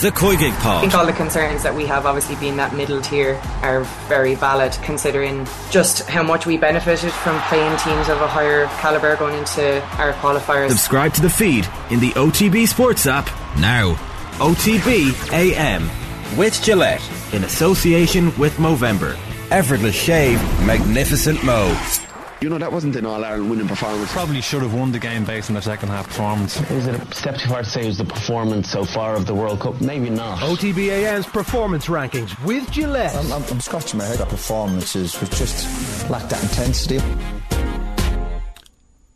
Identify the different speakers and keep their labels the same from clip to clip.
Speaker 1: The Koigig
Speaker 2: I
Speaker 1: Pod.
Speaker 2: think all the concerns that we have, obviously being that middle tier, are very valid considering just how much we benefited from playing teams of a higher calibre going into our qualifiers.
Speaker 1: Subscribe to the feed in the OTB Sports app now. OTB AM with Gillette in association with Movember. Effortless shave, magnificent Mo.
Speaker 3: You know, that wasn't an All Ireland winning performance.
Speaker 4: Probably should have won the game based on their second half performance.
Speaker 5: Is it a step too far to say it was the performance so far of the World Cup? Maybe not.
Speaker 6: OTB AM's performance rankings with Gillette.
Speaker 7: I'm, I'm, I'm scratching my head. That performances was just lacked that intensity.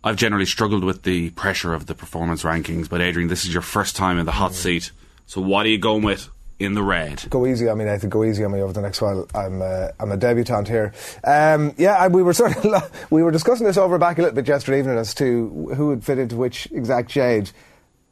Speaker 8: I've generally struggled with the pressure of the performance rankings, but Adrian, this is your first time in the hot seat. So what are you going with in the red?
Speaker 9: Go easy on me, Nathan. Go easy on me over the next while. I'm uh, I'm a debutant here. Um, yeah, we were sort of lo- we were discussing this over back a little bit yesterday evening as to who would fit into which exact shade.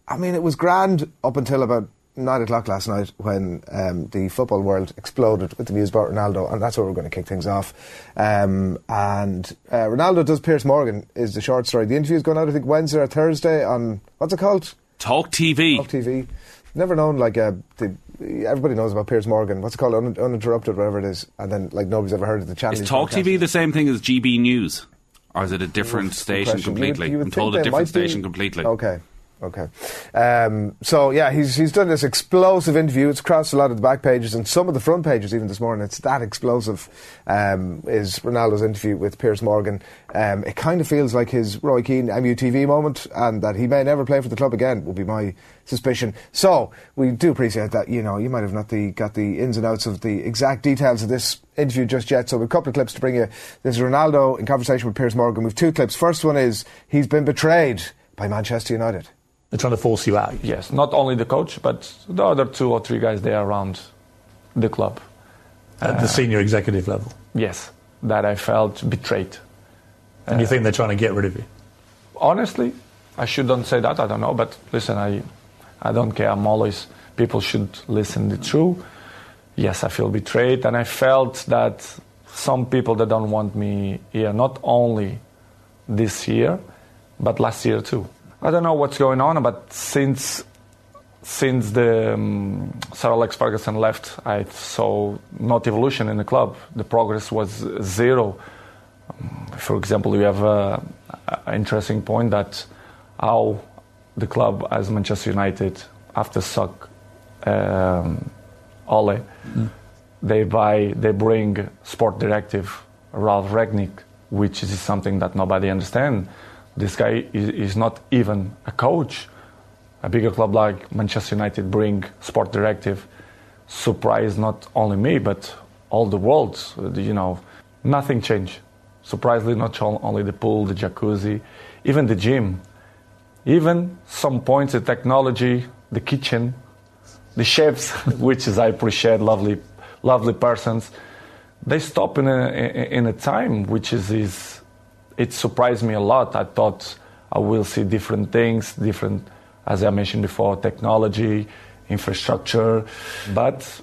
Speaker 9: I mean, it was grand up until about nine o'clock last night when um, the football world exploded with the news about Ronaldo, and that's where we're going to kick things off. Um, and uh, Ronaldo does Piers Morgan is the short story. The interview is going out, I think, Wednesday or Thursday on what's it called?
Speaker 8: Talk TV.
Speaker 9: Talk TV. Never known like uh, the, everybody knows about Piers Morgan. What's it called? Un- uninterrupted, whatever it is. And then like nobody's ever heard of the channel.
Speaker 8: Is Talk. TV the same thing as GB News? Or is it a different station
Speaker 9: question. You would-
Speaker 8: completely?
Speaker 9: you would
Speaker 8: I'm told a different
Speaker 9: might be-
Speaker 8: station completely.
Speaker 9: Okay. Okay. Um, so yeah, he's he's done this explosive interview. It's crossed a lot of the back pages and some of the front pages even this morning. It's that explosive. Um, is Ronaldo's interview with Piers Morgan? Um, it kind of feels like his Roy Keane MUTV moment, and that he may never play for the club again. Would be my suspicion. So we do appreciate that. You know, you might have not the got the ins and outs of the exact details of this interview just yet. So a couple of clips to bring you. This is Ronaldo in conversation with Piers Morgan. We've two clips. First one is he's been betrayed by Manchester United.
Speaker 10: They're trying to force you out.
Speaker 11: Yes, not only the coach, but the other two or three guys there around the club.
Speaker 10: At the uh, senior executive level.
Speaker 11: Yes, that I felt betrayed.
Speaker 10: And you uh, think they're trying to get rid of you?
Speaker 11: Honestly, I shouldn't say that. I don't know, but listen, I, I don't care. I'm always people should listen the truth. Yes, I feel betrayed, and I felt that some people that don't want me here, not only this year, but last year too. I don't know what's going on, but since since the um, Sir Alex Ferguson left, I saw not evolution in the club. The progress was zero. Um, for example, you have an interesting point that how the club, as Manchester United, after suck um, Ole, they buy, they bring sport directive Ralf Rangnick, which is something that nobody understands. This guy is, is not even a coach. A bigger club like Manchester United bring sport directive, surprise not only me but all the world. Uh, you know, nothing changed. Surprisingly, not only the pool, the jacuzzi, even the gym, even some points, the technology, the kitchen, the chefs, which is I appreciate, lovely, lovely persons. They stop in a in a time which is is it surprised me a lot. I thought I will see different things, different, as I mentioned before, technology, infrastructure, but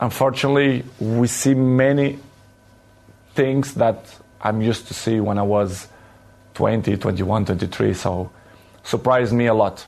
Speaker 11: unfortunately, we see many things that I'm used to see when I was 20, 21, 23. So, surprised me a lot.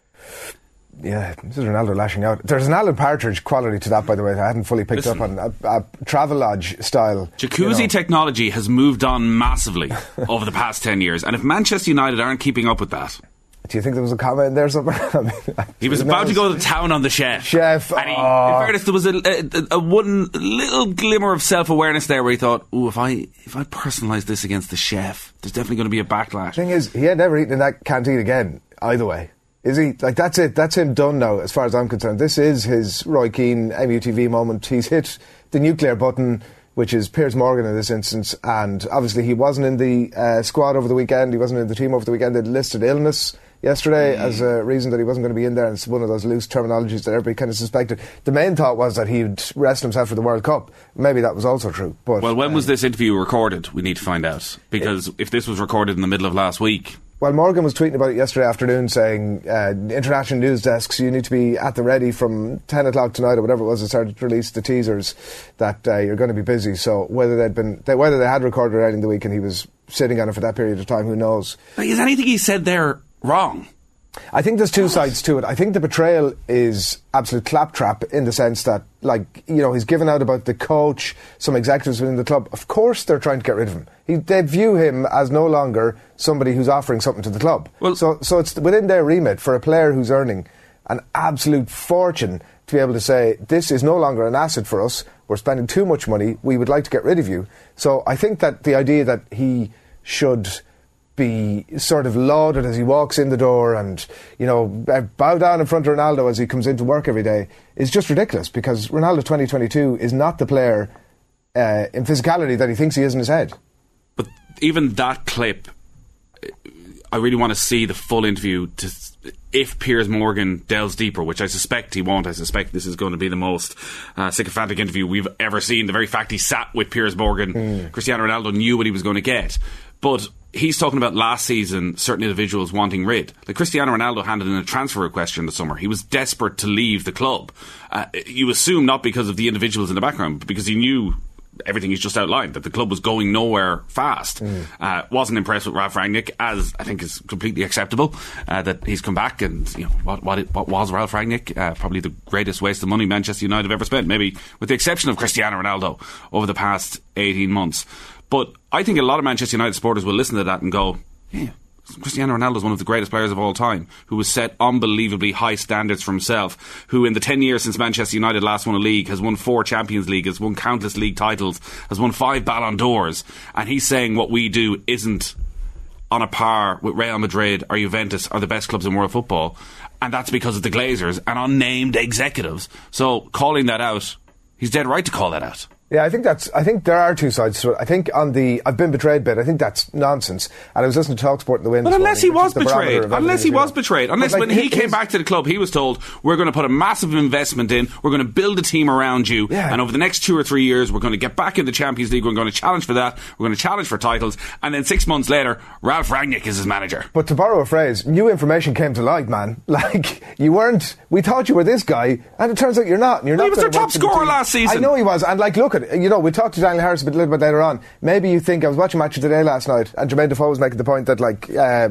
Speaker 9: Yeah, this is Ronaldo lashing out. There's an Alan Partridge quality to that, by the way, that I hadn't fully picked
Speaker 8: Listen.
Speaker 9: up on. A, a Travelodge style.
Speaker 8: Jacuzzi
Speaker 9: you know.
Speaker 8: technology has moved on massively over the past 10 years, and if Manchester United aren't keeping up with that,
Speaker 9: Do you think there was a comma in there somewhere? I mean,
Speaker 8: he was about to go to town on the chef.
Speaker 9: Chef,
Speaker 8: And he,
Speaker 9: oh.
Speaker 8: in fairness, there was a, a, a one little glimmer of self awareness there where he thought, "Oh, if I if I personalise this against the chef, there's definitely going to be a backlash."
Speaker 9: thing is, he had never eaten in that canteen again, either way. Is he? Like, that's it. That's him done now, as far as I'm concerned. This is his Roy Keane MUTV moment. He's hit the nuclear button, which is Piers Morgan in this instance. And obviously, he wasn't in the uh, squad over the weekend. He wasn't in the team over the weekend. They listed illness yesterday as a reason that he wasn't going to be in there. And it's one of those loose terminologies that everybody kind of suspected. The main thought was that he'd rest himself for the World Cup. Maybe that was also true. But
Speaker 8: Well, when was this interview recorded? We need to find out because if this was recorded in the middle of last week,
Speaker 9: Well, Morgan was tweeting about it yesterday afternoon, saying uh, international news desks, you need to be at the ready from ten o'clock tonight or whatever it was. They started to release the teasers that uh, you're going to be busy. So whether they'd been, whether they had recorded it in the week and he was sitting on it for that period of time, who knows?
Speaker 8: Is anything he said there wrong?
Speaker 9: I think there's two sides to it. I think the betrayal is absolute claptrap in the sense that, like, you know, he's given out about the coach, some executives within the club. Of course, they're trying to get rid of him. He, they view him as no longer somebody who's offering something to the club. Well, so, so it's within their remit for a player who's earning an absolute fortune to be able to say, this is no longer an asset for us. We're spending too much money. We would like to get rid of you. So I think that the idea that he should be sort of lauded as he walks in the door and, you know, bow down in front of Ronaldo as he comes into work every day is just ridiculous because Ronaldo 2022 is not the player uh, in physicality that he thinks he is in his head.
Speaker 8: But even that clip, I really want to see the full interview to if Piers Morgan delves deeper, which I suspect he won't. I suspect this is going to be the most uh, sycophantic interview we've ever seen. The very fact he sat with Piers Morgan, mm. Cristiano Ronaldo knew what he was going to get. But he's talking about last season, certain individuals wanting rid. Like Cristiano Ronaldo handed in a transfer request in the summer. He was desperate to leave the club. Uh, you assume not because of the individuals in the background, but because he knew everything he's just outlined that the club was going nowhere fast. Mm. Uh, wasn't impressed with Ralf Rangnick, as I think is completely acceptable. Uh, that he's come back and you know what what, it, what was Ralf Rangnick? Uh, probably the greatest waste of money Manchester United have ever spent, maybe with the exception of Cristiano Ronaldo over the past eighteen months. But I think a lot of Manchester United supporters will listen to that and go, yeah, Cristiano Ronaldo is one of the greatest players of all time, who has set unbelievably high standards for himself, who in the 10 years since Manchester United last won a league has won four Champions League, has won countless league titles, has won five Ballon d'Ors, and he's saying what we do isn't on a par with Real Madrid or Juventus are the best clubs in world football, and that's because of the Glazers and unnamed executives. So calling that out, he's dead right to call that out.
Speaker 9: Yeah, I think that's. I think there are two sides to it. I think on the I've been betrayed bit. I think that's nonsense. And I was listening to Talksport in the wind.
Speaker 8: But unless he was betrayed, unless he was betrayed, unless like when he came back to the club, he was told, "We're going to put a massive investment in. We're going to build a team around you, yeah. and over the next two or three years, we're going to get back in the Champions League. We're going to challenge for that. We're going to challenge for titles." And then six months later, Ralf Rangnick is his manager.
Speaker 9: But to borrow a phrase, new information came to light, man. Like you weren't. We thought you were this guy, and it turns out you're not. And you're
Speaker 8: well,
Speaker 9: not.
Speaker 8: He was their top scorer last season.
Speaker 9: I know he was, and like, look at you know, we talked to Daniel Harris a, bit, a little bit later on. Maybe you think I was watching Match of the Day last night, and Jermaine Defoe was making the point that like uh,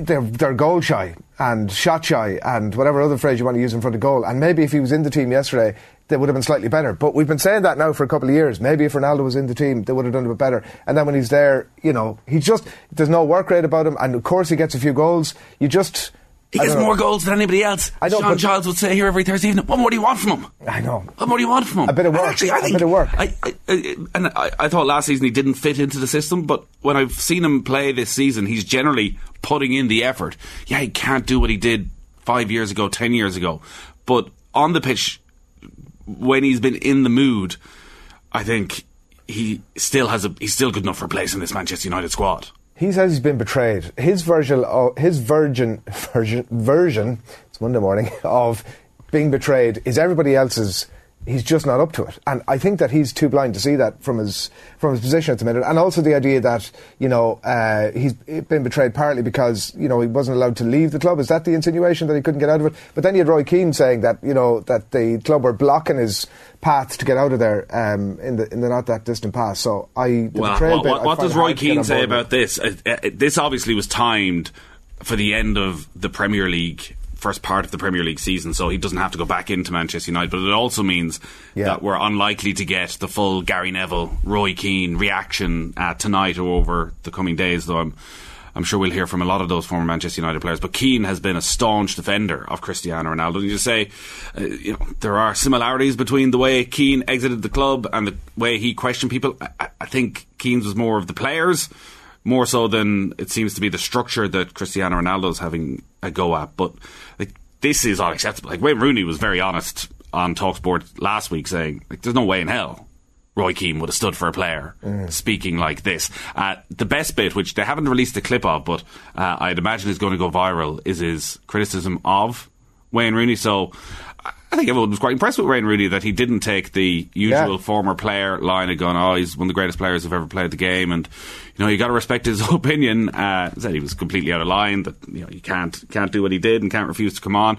Speaker 9: they're they're goal shy and shot shy and whatever other phrase you want to use in front of goal. And maybe if he was in the team yesterday, they would have been slightly better. But we've been saying that now for a couple of years. Maybe if Ronaldo was in the team, they would have done a bit better. And then when he's there, you know, he just there's no work rate about him, and of course he gets a few goals. You just
Speaker 8: he gets more goals than anybody else. I know, Sean Giles would say here every Thursday evening, what more do you want from him?
Speaker 9: I know.
Speaker 8: What more do you want from him?
Speaker 9: A bit of work.
Speaker 8: And actually, I think,
Speaker 9: a bit of work.
Speaker 8: I, I, I, and I, I thought last season he didn't fit into the system, but when I've seen him play this season, he's generally putting in the effort. Yeah, he can't do what he did five years ago, ten years ago, but on the pitch, when he's been in the mood, I think he still has a he's still good enough for a place in this Manchester United squad.
Speaker 9: He says he's been betrayed. His version, of, his virgin version, version. It's Monday morning of being betrayed is everybody else's he's just not up to it. And I think that he's too blind to see that from his from his position at the minute. And also the idea that you know uh, he's been betrayed partly because you know he wasn't allowed to leave the club. Is that the insinuation that he couldn't get out of it? But then you had Roy Keane saying that you know that the club were blocking his path to get out of there um, in the in the not that distant past. So I
Speaker 8: well, what, bit, what does Roy Keane say about this? Uh, uh, this obviously was timed for the end of the Premier League first part of the Premier League season, so he doesn't have to go back into Manchester United. But it also means yeah. that we're unlikely to get the full Gary Neville, Roy Keane reaction uh, tonight or over the coming days, though I'm. I'm sure we'll hear from a lot of those former Manchester United players. But Keane has been a staunch defender of Cristiano Ronaldo. And you say, uh, you know, there are similarities between the way Keane exited the club and the way he questioned people. I, I think Keane's was more of the players more so than it seems to be the structure that Cristiano Ronaldo is having a go at. But like this is unacceptable. Like Wayne Rooney was very honest on Talksport last week, saying like there's no way in hell Roy Keane would have stood for a player mm. speaking like this. Uh, the best bit, which they haven't released a clip of, but uh, I'd imagine is going to go viral, is his criticism of Wayne Rooney. So I think everyone was quite impressed with Wayne Rooney that he didn't take the usual yeah. former player line of going, oh, he's one of the greatest players who've ever played the game, and you know you got to respect his opinion. Uh, said he was completely out of line, that you know you can't can't do what he did and can't refuse to come on.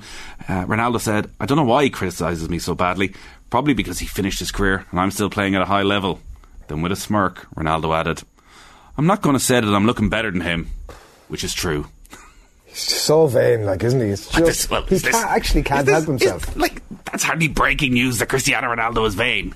Speaker 8: Uh, Ronaldo said, I don't know why he criticises me so badly. Probably because he finished his career and I'm still playing at a high level. Then with a smirk, Ronaldo added, I'm not going to say that I'm looking better than him, which is true.
Speaker 9: He's so vain, like, isn't he? It's just,
Speaker 8: This- well,
Speaker 9: he
Speaker 8: this-
Speaker 9: can't, actually can't
Speaker 8: this-
Speaker 9: help himself.
Speaker 8: is- like that's hardly breaking news that Cristiano Ronaldo is vain.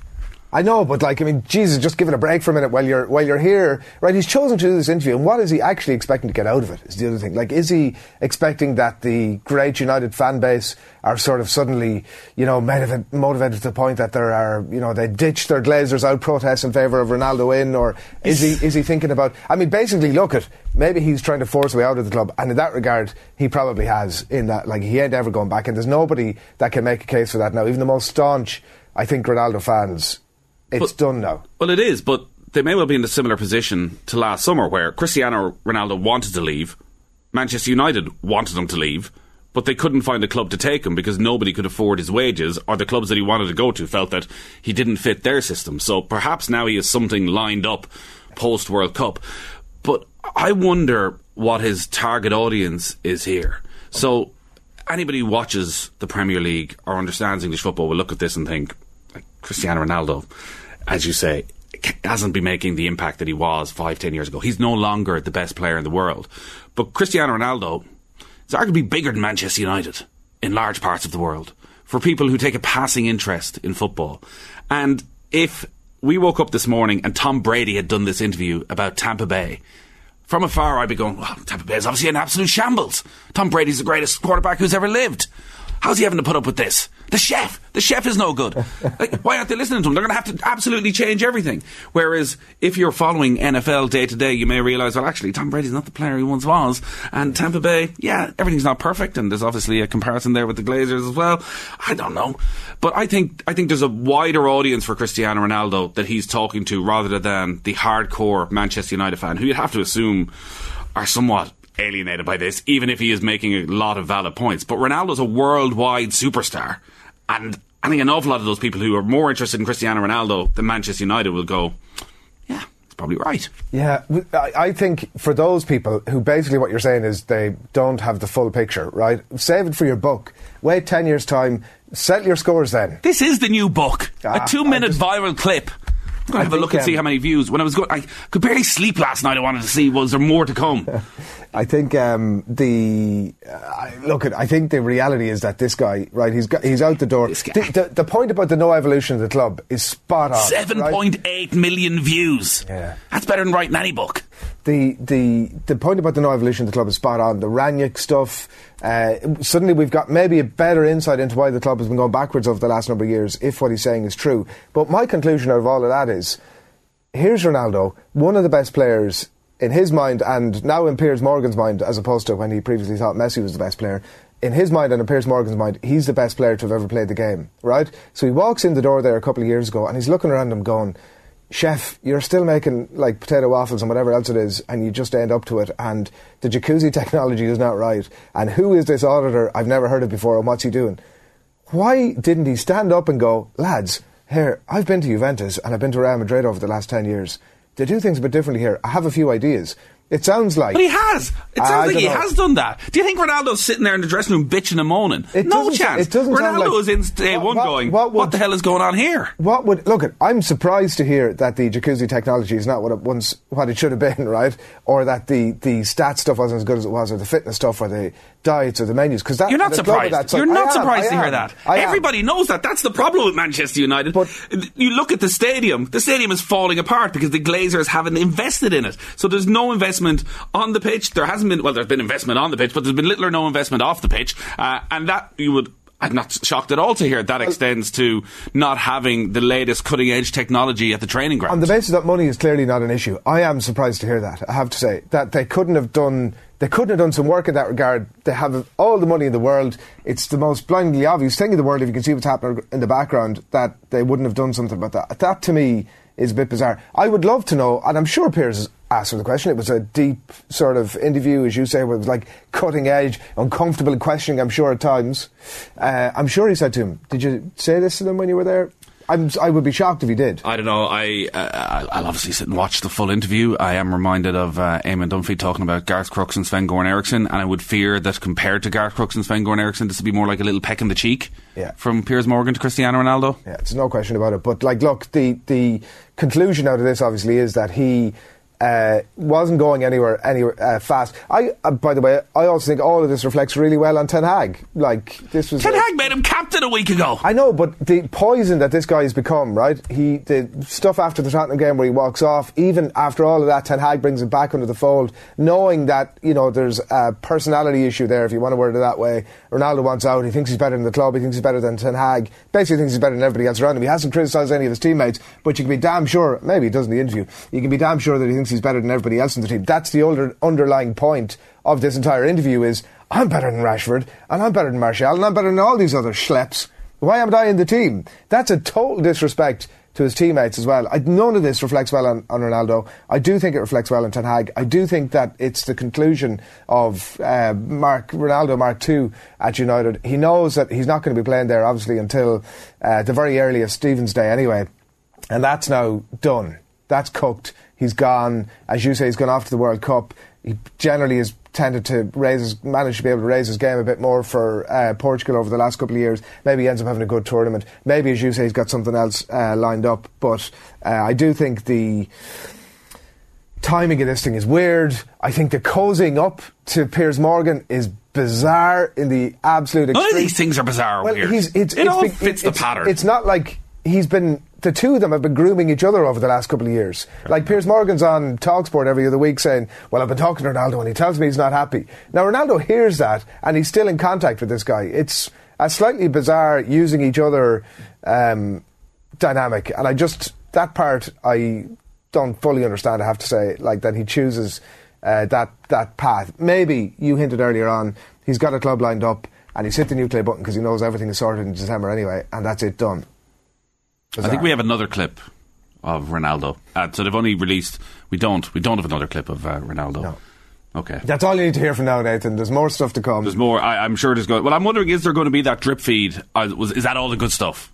Speaker 9: I know, but like, I mean, Jesus, just give it a break for a minute while you're while you're here, right? He's chosen to do this interview, and what is he actually expecting to get out of it? Is the other thing. Like, is he expecting that the great United fan base are sort of suddenly, you know, motivated, to the point that there are, you know, they ditch their Glazers out protests in favour of Ronaldo in, or is he is he thinking about? I mean, basically, look at maybe he's trying to force a way out of the club, and in that regard, he probably has. In that, like, he ain't ever going back, and there's nobody that can make a case for that now. Even the most staunch, I think, Ronaldo fans. It's
Speaker 8: But-
Speaker 9: done now.
Speaker 8: Well, it is, but they may well be in a similar position to last summer, where Cristiano Ronaldo wanted to leave, Manchester United wanted him to leave, but they couldn't find a club to take him because nobody could afford his wages, or the clubs that he wanted to go to felt that he didn't fit their system. So perhaps now he has something lined up post World Cup. But I wonder what his target audience is here. So anybody who watches the Premier League or understands English football will look at this and think, like Cristiano Ronaldo, as you say, hasn't been making the impact that he was five, ten years ago. He's no longer the best player in the world. But Cristiano Ronaldo is arguably bigger than Manchester United in large parts of the world for people who take a passing interest in football. And if we woke up this morning and Tom Brady had done this interview about Tampa Bay, from afar I'd be going, well, Tampa Bay is obviously an absolute shambles. Tom Brady's the greatest quarterback who's ever lived. How's he having to put up with this? The chef, the chef is no good. like, why aren't they listening to him? They're going to have to absolutely change everything. Whereas if you're following NFL day to day, you may realise, well, actually, Tom Brady's not the player he once was, and Tampa Bay, yeah, everything's not perfect, and there's obviously a comparison there with the Glazers as well. I don't know, but I think I think there's a wider audience for Cristiano Ronaldo that he's talking to rather than the hardcore Manchester United fan, who you'd have to assume are somewhat alienated by this, even if he is making a lot of valid points. But Ronaldo's a worldwide superstar, and I think an awful lot of those people who are more interested in Cristiano Ronaldo than Manchester United will go, yeah, it's probably right.
Speaker 9: Yeah, I think for those people who basically what you're saying is they don't have the full picture, right? Save it for your book. Wait 10 years' time, settle your scores then.
Speaker 8: This is the new book,
Speaker 9: Ah,
Speaker 8: a two-minute viral clip. I'm going to have a look and see
Speaker 9: um,
Speaker 8: how many views. When I was going, I could barely sleep last night. I wanted to see was there more to come.
Speaker 9: I think um, the uh, look. I think the reality is that this guy, right? He's got, he's out the door. The, the, the point about the no evolution of the club is spot on.
Speaker 8: Seven
Speaker 9: right?
Speaker 8: point eight million views.
Speaker 9: Yeah.
Speaker 8: That's better than writing any book.
Speaker 9: the the the point about the no evolution of the club is spot on. The Rangnick stuff. Uh, suddenly, we've got maybe a better insight into why the club has been going backwards over the last number of years, if what he's saying is true. But my conclusion out of all of that is, here's Ronaldo, one of the best players in his mind, and now in Piers Morgan's mind, as opposed to when he previously thought Messi was the best player. In his mind and in Piers Morgan's mind, he's the best player to have ever played the game, right? So he walks in the door there a couple of years ago, and he's looking around him, going chef, you're still making like potato waffles and whatever else it is, and you just end up to it, and the jacuzzi technology is not right. And who is this auditor? I've never heard of before, and what's he doing? Why didn't he stand up and go, lads, here, I've been to Juventus and I've been to Real Madrid over the last 10 years. They do things a bit differently here. I have a few ideas. It sounds like.
Speaker 8: But he has. It
Speaker 9: I
Speaker 8: sounds like he
Speaker 9: know.
Speaker 8: has done that. Do you think Ronaldo's sitting there in the dressing room bitching and moaning?
Speaker 9: It
Speaker 8: no chance.
Speaker 9: it doesn't
Speaker 8: Ronaldo
Speaker 9: like-
Speaker 8: is in day
Speaker 9: What-
Speaker 8: one
Speaker 9: what-
Speaker 8: going,
Speaker 9: what
Speaker 8: what, the hell is going on here?
Speaker 9: What would look? At, I'm surprised to hear that the jacuzzi technology is not what it once, what it should have been, right? Or that the the stat stuff wasn't as good as it was, or the fitness stuff, or the diets, or the menus. Because that
Speaker 8: You're not
Speaker 9: the club of
Speaker 8: surprised.
Speaker 9: that side-
Speaker 8: You're not
Speaker 9: am,
Speaker 8: surprised to hear that.
Speaker 9: I am.
Speaker 8: Everybody knows that. That's the problem with Manchester United.
Speaker 9: But-
Speaker 8: you look at the stadium. The stadium is falling apart because the Glazers haven't invested in it. So there's no investment on the pitch. There hasn't been. Well, there's been investment on the pitch, but there's been little or no investment off the pitch. Uh, and that you would. I'm not shocked at all to hear that extends to not having the latest cutting edge technology at the training ground.
Speaker 9: On the basis that money is clearly not an issue, I am surprised to hear that. I have to say that they couldn't have done. They couldn't have done some work in that regard. They have all the money in the world. It's the most blindingly obvious thing in the world. If you can see what's happening in the background, that they wouldn't have done something about that. That to me is a bit bizarre. I would love to know, and I'm sure Piers asked for the question. It was a deep sort of interview, as you say, where it was like cutting edge, uncomfortable questioning. I'm sure at times. Uh, I'm sure he said to him, "Did you say this to them when you were there?" I'm, I would be shocked if he did.
Speaker 8: I don't know. I uh, I'll obviously sit and watch the full interview. I am reminded of uh, Eamon Dunphy talking about Garth Crooks and Sven Goran Eriksson, and I would fear that compared to Garth Crooks and Sven Goran Eriksson, this would be more like a little peck in the cheek.
Speaker 9: Yeah.
Speaker 8: From Piers Morgan to Cristiano Ronaldo.
Speaker 9: Yeah, there's no question about it. But like, look, the the conclusion out of this obviously is that he uh, wasn't going anywhere anywhere uh, fast. I, uh, by the way, I also think all of this reflects really well on Ten Hag. Like this was
Speaker 8: Ten Hag made him captain a week ago.
Speaker 9: I know, but the poison that this guy has become, right? He the stuff after the Tottenham game where he walks off. Even after all of that, Ten Hag brings him back under the fold, knowing that you know there's a personality issue there, if you want to word it that way. Ronaldo wants out. He thinks he's better than the club. He thinks he's better than Ten Hag. Basically, thinks he's better than everybody else around him. He hasn't criticised any of his teammates, but you can be damn sure. Maybe he does in the interview. You can be damn sure that he thinks he's better than everybody else in the team. That's the older, underlying point of this entire interview is I'm better than Rashford and I'm better than Martial and I'm better than all these other schleps. Why am I in the team? That's a total disrespect to his teammates as well. I, none of this reflects well on, on, Ronaldo. I do think it reflects well on Ten Hag. I do think that it's the conclusion of uh, Mark Ronaldo Mark II at United. He knows that he's not going to be playing there obviously until uh, the very earliest Stephen's Day anyway, and that's now done. That's cooked. He's gone. As you say, he's gone off to the World Cup. He generally has tended to raise his, managed to be able to raise his game a bit more for uh, Portugal over the last couple of years. Maybe he ends up having a good tournament. Maybe, as you say, he's got something else uh, lined up. But uh, I do think the timing of this thing is weird. I think the cozying up to Piers Morgan is bizarre in the absolute extreme.
Speaker 8: None of these things are bizarre
Speaker 9: well,
Speaker 8: weird.
Speaker 9: He's, it's,
Speaker 8: it
Speaker 9: it's
Speaker 8: all
Speaker 9: been-
Speaker 8: fits
Speaker 9: it's,
Speaker 8: the pattern.
Speaker 9: It's not like he's been. The two of them have been grooming each other over the last couple of years. Like Piers Morgan's on Talksport every other week saying, "Well, I've been talking to Ronaldo and he tells me he's not happy." Now Ronaldo hears that and he's still in contact with this guy. It's a slightly bizarre using each other um, dynamic, and I just that part I don't fully understand. I have to say, like that he chooses uh, that that path. Maybe you hinted earlier on he's got a club lined up and he's hit the nuclear button because he knows everything is sorted in December anyway, and that's it done.
Speaker 8: I think we have another clip of Ronaldo. Uh, so they've only released. We don't. We don't have another clip of uh, Ronaldo.
Speaker 9: No.
Speaker 8: Okay.
Speaker 9: That's all you need to hear from now, Nathan. There's more stuff to come.
Speaker 8: There's more. I, I'm sure there's going. Well, I'm wondering, is there going to be that drip feed? Uh, was, is that all the good stuff?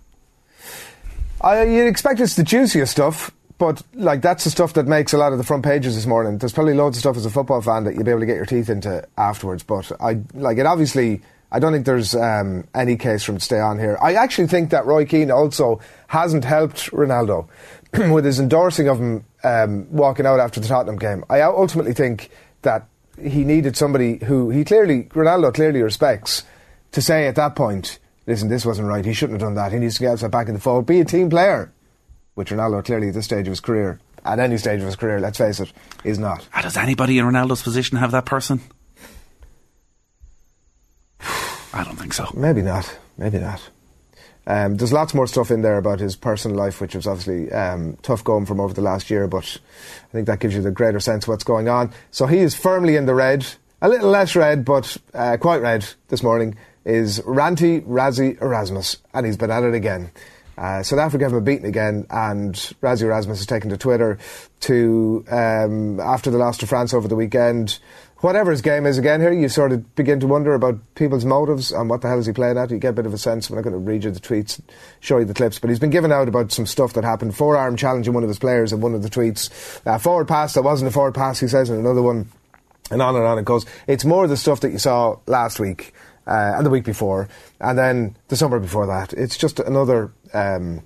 Speaker 9: I, you'd expect it's the juiciest stuff, but like that's the stuff that makes a lot of the front pages this morning. There's probably loads of stuff as a football fan that you'll be able to get your teeth into afterwards. But I like it. Obviously, I don't think there's um, any case for him to stay on here. I actually think that Roy Keane also hasn't helped Ronaldo with his endorsing of him um, walking out after the Tottenham game. I ultimately think that he needed somebody who he clearly Ronaldo clearly respects to say at that point, listen, this wasn't right. He shouldn't have done that. He needs to get himself back in the fold. Be a team player, which Ronaldo clearly at this stage of his career, at any stage of his career, let's face it, is not.
Speaker 8: Ah, does anybody in Ronaldo's position have that person? I don't think so.
Speaker 9: Maybe not. Maybe not. Um, there's lots more stuff in there about his personal life, which was obviously um, tough going from over the last year, but I think that gives you the greater sense of what's going on. So he is firmly in the red, a little less red, but uh, quite red this morning, is Ranty Rassie Erasmus, and he's been at it again. Uh, South Africa have been beaten again, and Rassie Erasmus has taken to Twitter to, um, after the loss to France over the weekend, whatever his game is again here, you sort of begin to wonder about people's motives and what the hell is he playing at. You get a bit of a sense. When I'm not going to read you the tweets, show you the clips, but he's been given out about some stuff that happened. Forearm challenging one of his players in one of the tweets. Uh, forward pass that wasn't a forward pass, he says in another one. And on and on it goes. It's more the stuff that you saw last week uh, and the week before, and then the summer before that. It's just another. Um,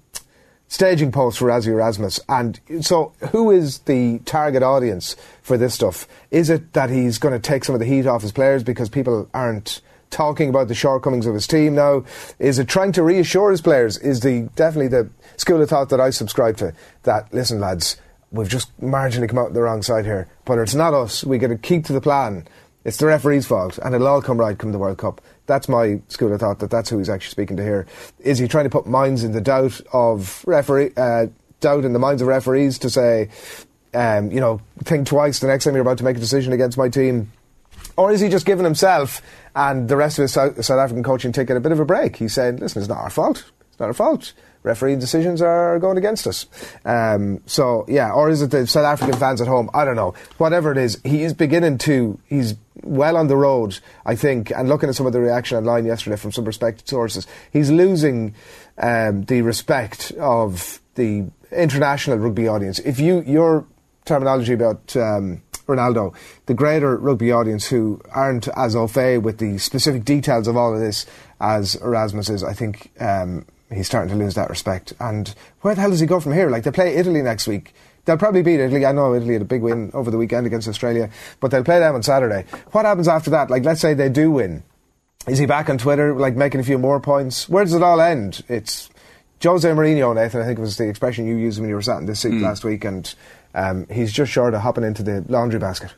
Speaker 9: staging post for Rassie Erasmus. And so, who is the target audience for this stuff? Is it that he's going to take some of the heat off his players because people aren't talking about the shortcomings of his team now? Is it trying to reassure his players? Is the definitely the school of thought that I subscribe to that? Listen, lads, we've just marginally come out the wrong side here, but it's not us. We got to keep to the plan. It's the referee's fault, and it'll all come right come the World Cup. That's my school of thought. That that's who he's actually speaking to here. Is he trying to put minds in the doubt of referee, uh, doubt in the minds of referees to say, um, you know, think twice the next time you're about to make a decision against my team, or is he just giving himself and the rest of his South, African coaching ticket a bit of a break? He's saying, listen, it's not our fault. It's not our fault. Referee decisions are going against us. Um, so yeah, or is it the South African fans at home? I don't know. Whatever it is, he is beginning to. He's well on the road, I think. And looking at some of the reaction online yesterday from some respected sources, he's losing um, the respect of the international rugby audience. If you your terminology about um, Ronaldo, the greater rugby audience who aren't as au fait with the specific details of all of this as Erasmus is, I think um, he's starting to lose that respect. And where the hell does he go from here? Like they play Italy next week. they'll probably beat Italy. I know Italy had a big win over the weekend against Australia, but they'll play them on Saturday. What happens after that? Like, let's say they do win. Is he back on Twitter, like making a few more points? Where does it all end? It's Jose Mourinho, Nathan. I think it was the expression you used when you were sat in this seat last week, and um, he's just short of hopping into the laundry basket.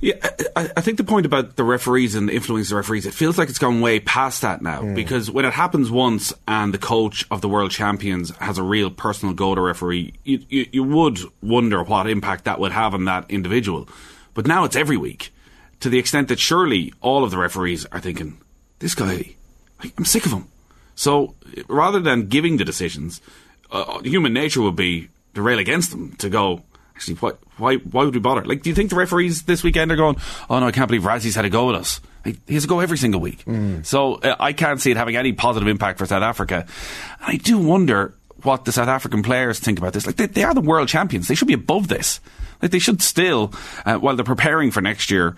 Speaker 8: Yeah, I, I think the point about the referees and the influence of the referees, it feels like it's gone way past that now. Because when it happens once and the coach of the world champions has a real personal go to referee, you, you, you would wonder what impact that would have on that individual. But now it's every week, to the extent that surely all of the referees are thinking, this guy, I'm sick of him. So rather than giving the decisions, uh, human nature would be to rail against them, to go, actually, why, why, why would we bother? Like, do you think the referees this weekend are going, oh no, I can't believe Rassie's had a go at us? He has a go every single week. So uh, I can't see it having any positive impact for South Africa. And I do wonder what the South African players think about this. Like, they, they are the world champions. They should be above this. Like, they should still, uh, while they're preparing for next year,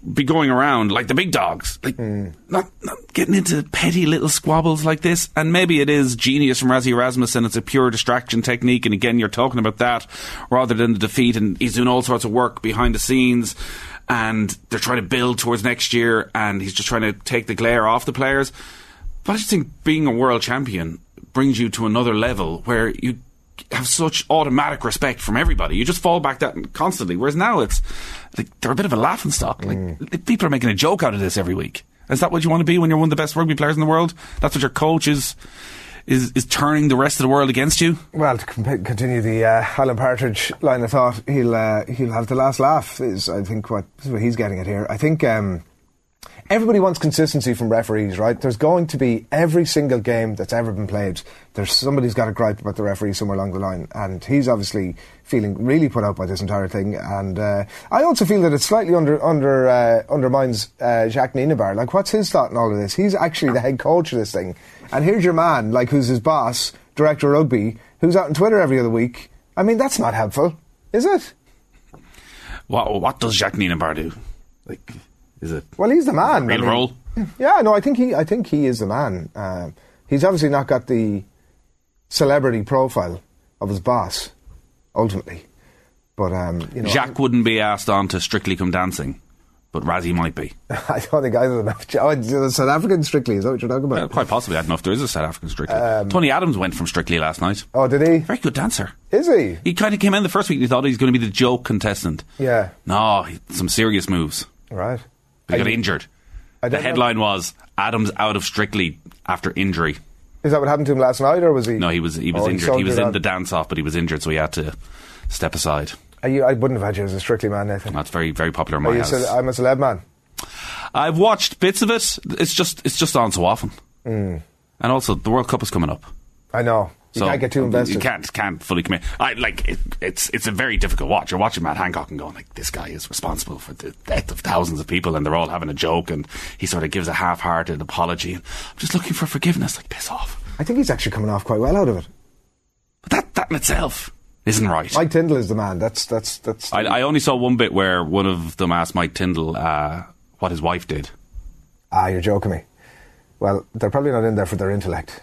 Speaker 8: be going around like the big dogs, like hmm. not, not getting into petty little squabbles like this. And maybe it is genius from Rassie Erasmus and it's a pure distraction technique. And again, you're talking about that rather than the defeat. And he's doing all sorts of work behind the scenes. And they're trying to build towards next year. And he's just trying to take the glare off the players. But I just think being a world champion brings you to another level where you have such automatic respect from everybody. You just fall back that constantly. Whereas now it's like they're a bit of a laughing stock. Like people are making a joke out of this every week. Is that what you want to be when you're one of the best rugby players in the world? That's what your coach is is is turning the rest of the world against you.
Speaker 9: Well, to comp- continue the uh, Alan Partridge line of thought, he'll uh, he'll have the last laugh. Is I think what is what he's getting at here. I think um, everybody wants consistency from referees, right? There's going to be every single game that's ever been played. There's somebody's got a gripe about the referee somewhere along the line, and he's obviously feeling really put out by this entire thing. And uh, I also feel that it slightly under under uh, undermines uh, Jacques Nienaber. Like, what's his thought in all of this? He's actually the head coach of this thing, and here's your man, like who's his boss, director rugby, who's out on Twitter every other week. I mean, that's not helpful, is it?
Speaker 8: What what does Jacques Nienaber do? Like, is it
Speaker 9: Well, he's the man.
Speaker 8: real
Speaker 9: I mean-
Speaker 8: role?
Speaker 9: Yeah, no, I think he, I think he is the man. Um, he's obviously not got the celebrity profile of his boss, ultimately. But um, you know,
Speaker 8: Jacques wouldn't be asked on to Strictly Come Dancing, but Rassie might be.
Speaker 9: I don't think either of them. Oh, South African strictly is that what you're talking
Speaker 8: Uh,
Speaker 9: about?
Speaker 8: quite possibly. I don't know if there is a South African Strictly.
Speaker 9: Um,
Speaker 8: Tony Adams went from Strictly last night.
Speaker 9: Oh, did he?
Speaker 8: Very good dancer.
Speaker 9: Is he?
Speaker 8: He kind of came in the first week and he thought he was going to be the joke contestant.
Speaker 9: Yeah.
Speaker 8: No, some serious moves.
Speaker 9: Right.
Speaker 8: He got injured. The
Speaker 9: don't know.
Speaker 8: headline was Adams out of Strictly after injury.
Speaker 9: Is that what happened to him last night, or was he?
Speaker 8: No, he was he was
Speaker 9: Oh,
Speaker 8: injured. He was in
Speaker 9: on.
Speaker 8: the dance off, but he was injured, so he had to step aside.
Speaker 9: Are you, I wouldn't have had you as a strictly man, Nathan.
Speaker 8: That's very very popular in my house.
Speaker 9: I'm a celeb man.
Speaker 8: I've watched bits of it. It's just it's just on so often.
Speaker 9: Mm.
Speaker 8: And also, the World Cup is coming up.
Speaker 9: I know. You
Speaker 8: so
Speaker 9: can't get too invested.
Speaker 8: You can't can't fully commit. I like it, it's it's a very difficult watch. You're watching Matt Hancock and going like, this guy is responsible for the death of thousands of people, and they're all having a joke, and he sort of gives a half-hearted apology. And I'm just looking for forgiveness. Like piss off.
Speaker 9: I think he's actually coming off quite well out of it.
Speaker 8: But that that in itself isn't right.
Speaker 9: Mike Tindall is the man. That's that's that's.
Speaker 8: I, I only saw one bit where one of them asked Mike Tindall uh, what his wife did.
Speaker 9: ah, you're joking me. Well, they're probably not in there for their intellect.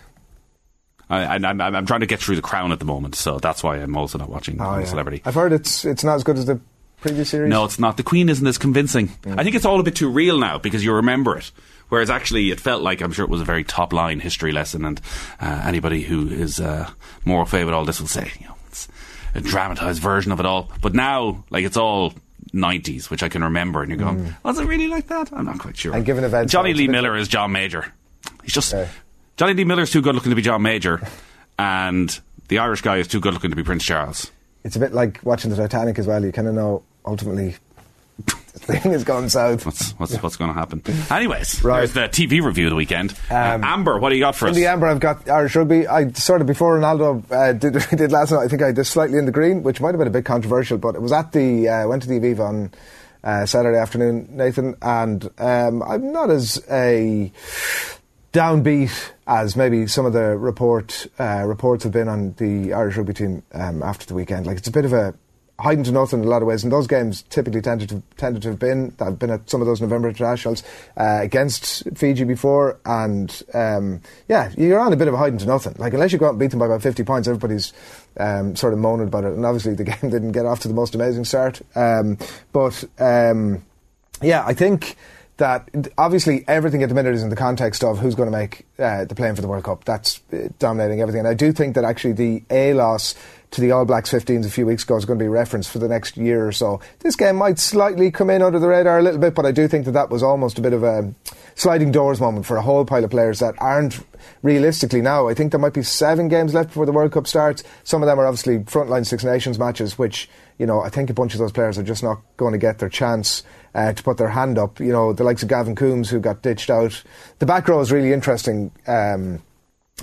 Speaker 8: I, I'm trying to get through the Crown at the moment, so that's why I'm also not watching
Speaker 9: Oh, yeah.
Speaker 8: Celebrity.
Speaker 9: I've heard it's it's not as good as the previous series.
Speaker 8: No, it's not. The Queen isn't as convincing.
Speaker 9: Mm.
Speaker 8: I think it's all a bit too real now because you remember it. Whereas actually, it felt like I'm sure it was a very top line history lesson, and uh, anybody who is uh, more au fait with all this will say, you know, it's a dramatized version of it all. But now, like it's all 90s, which I can remember, and you're going, was it really like that? I'm not quite sure.
Speaker 9: Mm. And given events, Jonny
Speaker 8: Lee Miller is John Major. He's just Jonny Lee Miller's too good looking to be John Major, and the Irish guy is too good looking to be Prince Charles.
Speaker 9: It's a bit like watching the Titanic as well. You kind of know ultimately the thing is going south.
Speaker 8: What's what's, what's going to happen? Anyways,
Speaker 9: Right.
Speaker 8: there's the TV review of the weekend. Uh,
Speaker 9: Um,
Speaker 8: Amber, what do you got for
Speaker 9: In
Speaker 8: us?
Speaker 9: the amber, I've got Irish rugby. I sort of before Ronaldo uh, did did last night. I think I did slightly in the green, which might have been a bit controversial, but it was at the uh, went to the Aviva on uh, Saturday afternoon, Nathan, and um, I'm not as a downbeat as maybe some of the report uh, reports have been on the Irish rugby team um, after the weekend. Like it's a bit of a hiding to nothing in a lot of ways. And those games typically tended to tended to have been. I've been at some of those November internationals uh, against Fiji before, and um, yeah, you're on a bit of a hiding to nothing. Like unless you go out and beat them by about 50 points, everybody's um, sort of moaning about it. And obviously the game didn't get off to the most amazing start, um, but um, yeah, I think that obviously everything at the minute is in the context of who's going to make uh, the playing for the World Cup. That's uh, dominating everything. And I do think that actually the A loss to the All Blacks 15s a few weeks ago is going to be referenced for the next year or so. This game might slightly come in under the radar a little bit, but I do think that that was almost a bit of a sliding doors moment for a whole pile of players that aren't realistically now. I think there might be seven games left before the World Cup starts. Some of them are obviously frontline Six Nations matches, which you know I think a bunch of those players are just not going to get their chance. Uh, to put their hand up, you know, the likes of Gavin Coombs who got ditched out. The back row is really interesting. Um,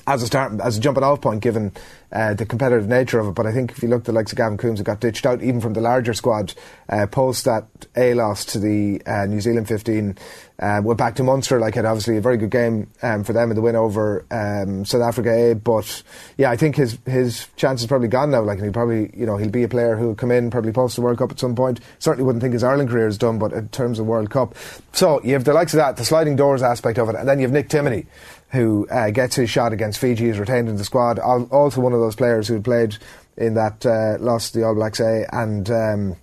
Speaker 9: as a start, as a jumping off point, given uh, the competitive nature of it. But I think if you look at the likes of Gavin Coombs, who got ditched out even from the larger squad uh, post that A loss to the uh, New Zealand 15, uh, went back to Munster. Like had obviously a very good game um, for them in the win over um, South Africa A. But yeah, I think his his chance is probably gone now. Like and he probably you know he'll be a player who'll come in probably post the World Cup at some point. Certainly wouldn't think his Ireland career is done, but in terms of World Cup, so you have the likes of that, the sliding doors aspect of it, and then you have Nick Timoney who uh, gets his shot against Fiji, is retained in the squad. Also, one of those players who played in that uh, loss to the All Blacks A. And um,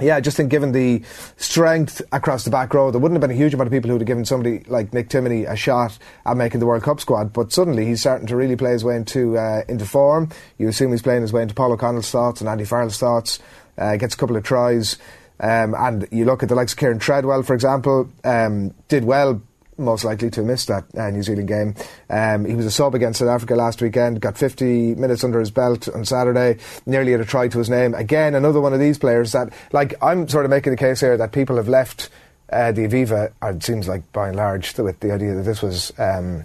Speaker 9: yeah, I just think given the strength across the back row, there wouldn't have been a huge amount of people who would have given somebody like Nick Timoney a shot at making the World Cup squad. But suddenly he's starting to really play his way into uh, into form. You assume he's playing his way into Paul O'Connell's thoughts and Andy Farrell's thoughts. Uh, gets a couple of tries. Um, and you look at the likes of Kieran Treadwell, for example, um, did well most likely to miss that uh, New Zealand game. Um, he was a sub against South Africa last weekend, got 50 minutes under his belt on Saturday, nearly had a try to his name. Again, another one of these players that, like, I'm sort of making the case here that people have left uh, the Aviva, it seems like by and large, with the idea that this was. Um,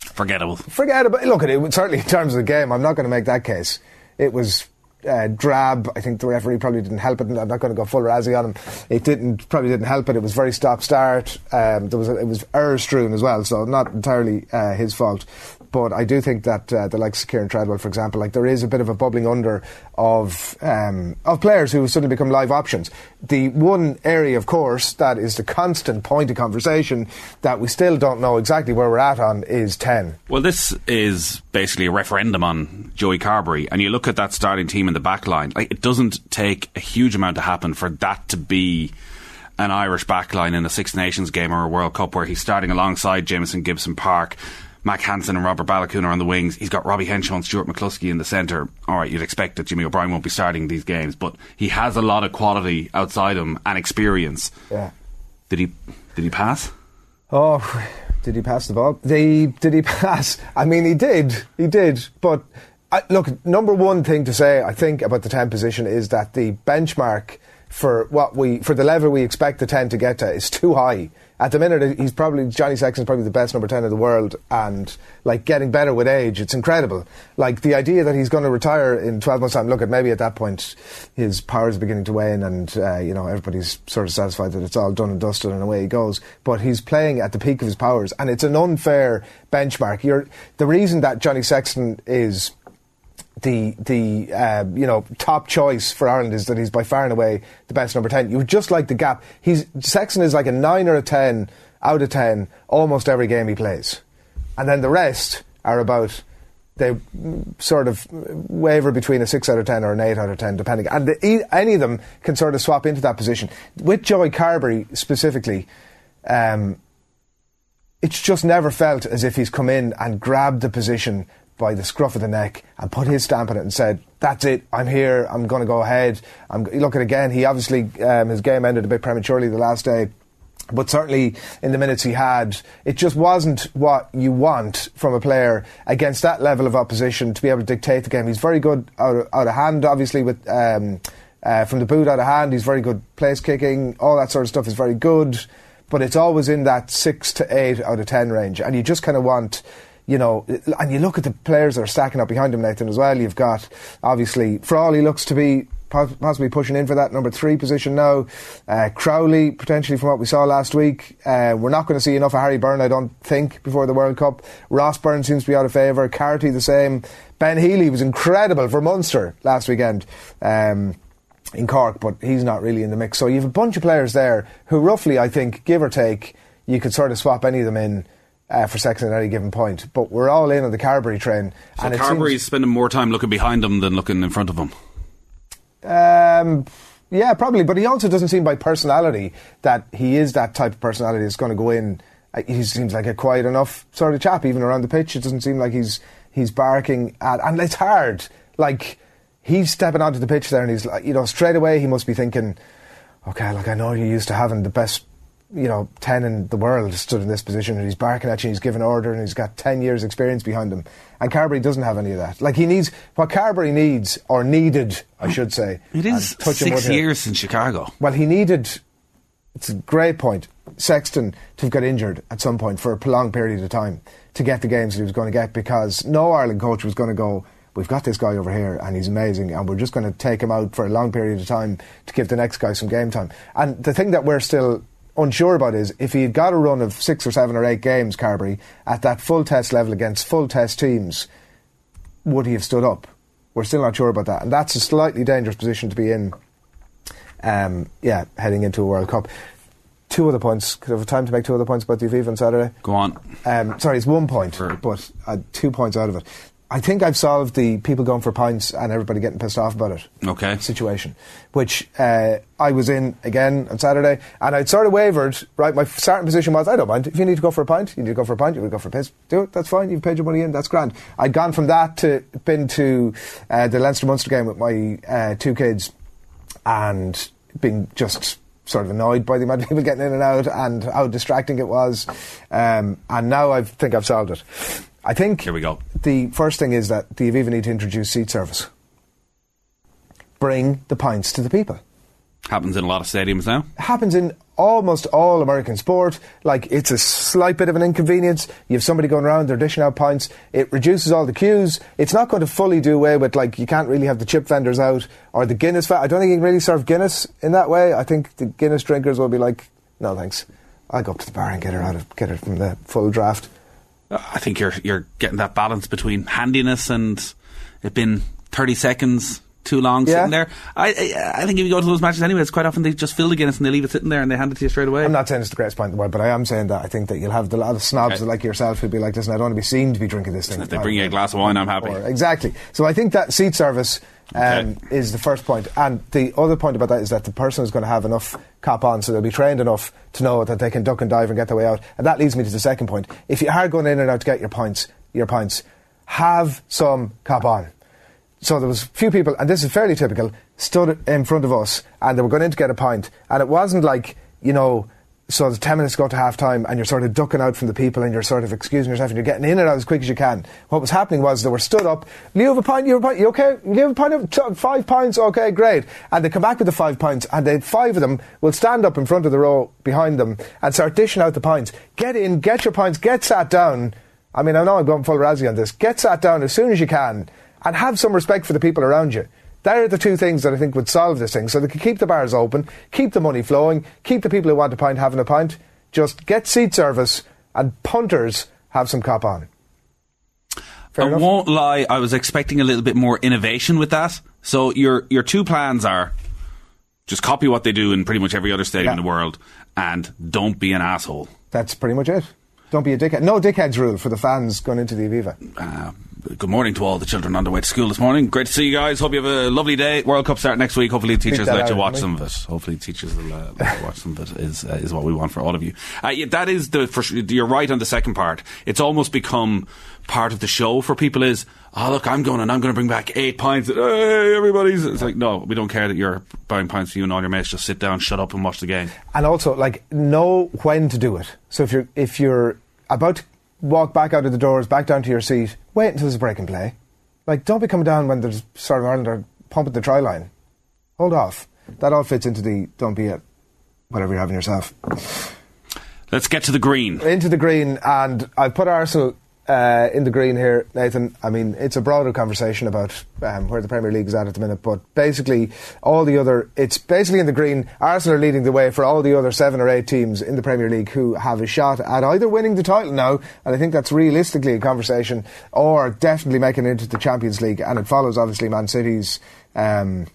Speaker 8: Forgettable.
Speaker 9: Forgettable. Look at it, certainly in terms of the game, I'm not going to make that case. It was uh, drab. I think the referee probably didn't help it. I'm not going to go full Rassie on him. It didn't probably didn't help it. It was very stop start. Um, there was a, it was error strewn as well, so not entirely uh, his fault. But I do think that uh, the likes of Kieran Treadwell, for example, like there is a bit of a bubbling under of um, of players who suddenly become live options. The one area, of course, that is the constant point of conversation that we still don't know exactly where we're at on is ten.
Speaker 8: Well, this is basically a referendum on Joey Carbery, and you look at that starting team in the back line. Like it doesn't take a huge amount to happen for that to be an Irish backline in a Six Nations game or a World Cup where he's starting alongside Jamison Gibson Park. Mack Hansen and Robert Baloucoune are on the wings. He's got Robbie Henshaw and Stuart McCloskey in the centre. All right, you'd expect that Jimmy O'Brien won't be starting these games, but he has a lot of quality outside him and experience.
Speaker 9: Yeah.
Speaker 8: Did he? Did he pass?
Speaker 9: Oh, did he pass the ball? Did he, did he pass? I mean, he did. He did. But I, look, number one thing to say, I think, about the 10 position is that the benchmark for what we for the level we expect the 10 to get to is too high. At the minute, he's probably Johnny Sexton's probably the best number 10 in the world, and like getting better with age, it's incredible. Like the idea that he's going to retire in 12 months' time. Look, at maybe at that point his powers are beginning to wane, and uh, you know everybody's sort of satisfied that it's all done and dusted, and away he goes. But he's playing at the peak of his powers, and it's an unfair benchmark. You're, the reason that Johnny Sexton is the the uh, you know top choice for Ireland is that he's by far and away the best number ten. You would just like the gap. He's Sexton is like a nine or a ten out of ten almost every game he plays, and then the rest are about they sort of waver between a six out of ten or an eight out of ten, depending. And the, any of them can sort of swap into that position. With Joey Carbery specifically. Um, it's just never felt as if he's come in and grabbed the position by the scruff of the neck and put his stamp on it and said, "That's it. I'm here. I'm going to go ahead." I'm looking again. He obviously um, his game ended a bit prematurely the last day. But certainly in the minutes he had, it just wasn't what you want from a player against that level of opposition to be able to dictate the game. He's very good out of, out of hand, obviously, with um, uh, from the boot out of hand. He's very good place kicking. All that sort of stuff is very good. But it's always in that six to eight out of ten range. And you just kind of want you know, and you look at the players that are stacking up behind him, Nathan, as well. You've got, obviously, Frawley looks to be possibly pushing in for that number three position now. Uh, Crowley, potentially from what we saw last week. Uh, we're not going to see enough of Harry Byrne, I don't think, before the World Cup. Ross Byrne seems to be out of favour. Carty the same. Ben Healy was incredible for Munster last weekend. Um, in Cork, but he's not really in the mix. So you have a bunch of players there who, roughly, I think, give or take, you could sort of swap any of them in. Uh, for Sexton at any given point, but we're all in on the Carbery train.
Speaker 8: So
Speaker 9: and
Speaker 8: Carbery's
Speaker 9: seems-
Speaker 8: spending more time looking behind him than looking in front of him.
Speaker 9: Um, yeah, probably. But he also doesn't seem by personality that he is that type of personality that's going to go in. Uh, He seems like a quiet enough sort of chap, even around the pitch. It doesn't seem like he's he's barking at, and it's hard. Like he's stepping onto the pitch there, and he's like, you know, straight away he must be thinking, okay, like I know you're used to having the best. You know, ten in the world stood in this position, and he's barking at you. And he's given order, and he's got ten years' experience behind him. And Carbery doesn't have any of that. Like he needs what Carbery needs, or needed, I should say.
Speaker 8: It is six years in Chicago.
Speaker 9: Well, he needed. It's a great point. Sexton to have got injured at some point for a prolonged period of time to get the games that he was going to get because no Ireland coach was going to go. We've got this guy over here and he's amazing, and we're just going to take him out for a long period of time to give the next guy some game time. And the thing that we're still unsure about is if he had got a run of six or seven or eight games, Carbery, at that full test level against full test teams, would he have stood up? We're still not sure about that, and that's a slightly dangerous position to be in. Um, yeah, heading into a World Cup. Two other points. Could I have time to make two other points about the Aviva on Saturday?
Speaker 8: Go on.
Speaker 9: Um, sorry, it's one point, but had two points out of it. I think I've solved the people going for pints and everybody getting pissed off about it
Speaker 8: Okay.
Speaker 9: situation, which uh, I was in again on Saturday, and I'd sort of wavered. Right, my starting position was I don't mind if you need to go for a pint, you need to go for a pint, you need to go for a piss, do it. That's fine. You've paid your money in. That's grand. I'd gone from that to been to uh, the Leinster Munster game with my uh, two kids, and being just sort of annoyed by the amount of people getting in and out and how distracting it was. Um, and now I think I've solved it. I think
Speaker 8: Here we go.
Speaker 9: the first thing is that the even need to introduce seat service. Bring the pints to the people.
Speaker 8: Happens in a lot of stadiums now.
Speaker 9: happens in almost all American sport. Like it's a slight bit of an inconvenience. You have somebody going around, they're dishing out pints. It reduces all the queues. It's not going to fully do away with like you can't really have the chip vendors out or the Guinness. I don't think you can really serve Guinness in that way. I think the Guinness drinkers will be like, no thanks. I'll go up to the bar and get her out of get her from the full draft.
Speaker 8: I think you're you're getting that balance between handiness and it being 30 seconds too long
Speaker 9: Yeah.
Speaker 8: sitting there. I, I I think if you go to those matches anyway, it's quite often they just fill the Guinness and they leave it sitting there and they hand it to you straight away.
Speaker 9: I'm not saying it's the greatest pint in the world, but I am saying that I think that you'll have a lot of snobs
Speaker 8: Okay.
Speaker 9: like yourself who'll be like, listen, I don't want to be seen to be drinking this thing.
Speaker 8: If they bring you a glass of wine, I'm happy.
Speaker 9: Or- exactly. So I think that seat service um, is the first point. And the other point about that is that the person is going to have enough cap on, so they'll be trained enough to know that they can duck and dive and get their way out. And that leads me to the second point. If you are going in and out to get your points, your points, have some cap on. So there was a few people, and this is fairly typical, stood in front of us, and they were going in to get a pint, and it wasn't like you know. So the ten minutes go to half time, and you're sort of ducking out from the people, and you're sort of excusing yourself, and you're getting in and out as quick as you can. What was happening was they were stood up. You have a pint. You have a pint. You okay? You have a pint of five pints. Okay, great. And they come back with the five pints, and they five of them will stand up in front of the row behind them and start dishing out the pints. Get in, get your pints, get sat down. I mean, I know I'm going full Rassie on this. Get sat down as soon as you can and have some respect for the people around you. They're the two things that I think would solve this thing. So they can keep the bars open, keep the money flowing, keep the people who want a pint having a pint. Just get seat service and punters have some cop on. Fair
Speaker 8: I
Speaker 9: enough?
Speaker 8: won't lie, I was expecting a little bit more innovation with that. So your your two plans are just copy what they do in pretty much every other stadium in the world and don't be an asshole.
Speaker 9: That's pretty much it. Don't be a dickhead. No dickheads rule for the fans going into the Aviva.
Speaker 8: Uh, good morning to all the children on their way to school this morning. Great to see you guys. Hope you have a lovely day. World Cup start next week. Hopefully, the teachers let you watch some of it. Hopefully, the teachers will uh, let you watch some of it. Is uh, is what we want for all of you. Uh, yeah, that is the. For, you're right on the second part. It's almost become part of the show for people. Is oh look, I'm going and I'm going to bring back eight pints. Hey, everybody's. It's like no, we don't care that you're buying pints for you and all your mates. Just sit down, shut up, and watch the game.
Speaker 9: and also like know when to do it. So if you're if you're about to walk back out of the doors, back down to your seat, wait until there's a break and play. Like don't be coming down when there's of Ireland are pumping the try line. Hold off. That all fits into the don't be it. Whatever you're having yourself.
Speaker 8: Let's get to the green.
Speaker 9: Into the green, and I've put Arsenal uh, in the green here, Nathan. I mean, it's a broader conversation about um, where the Premier League is at at the minute, but basically, all the other, it's basically in the green. Arsenal are leading the way for all the other seven or eight teams in the Premier League who have a shot at either winning the title now, and I think that's realistically a conversation, or definitely making it into the Champions League, and it follows obviously Man City's. Um,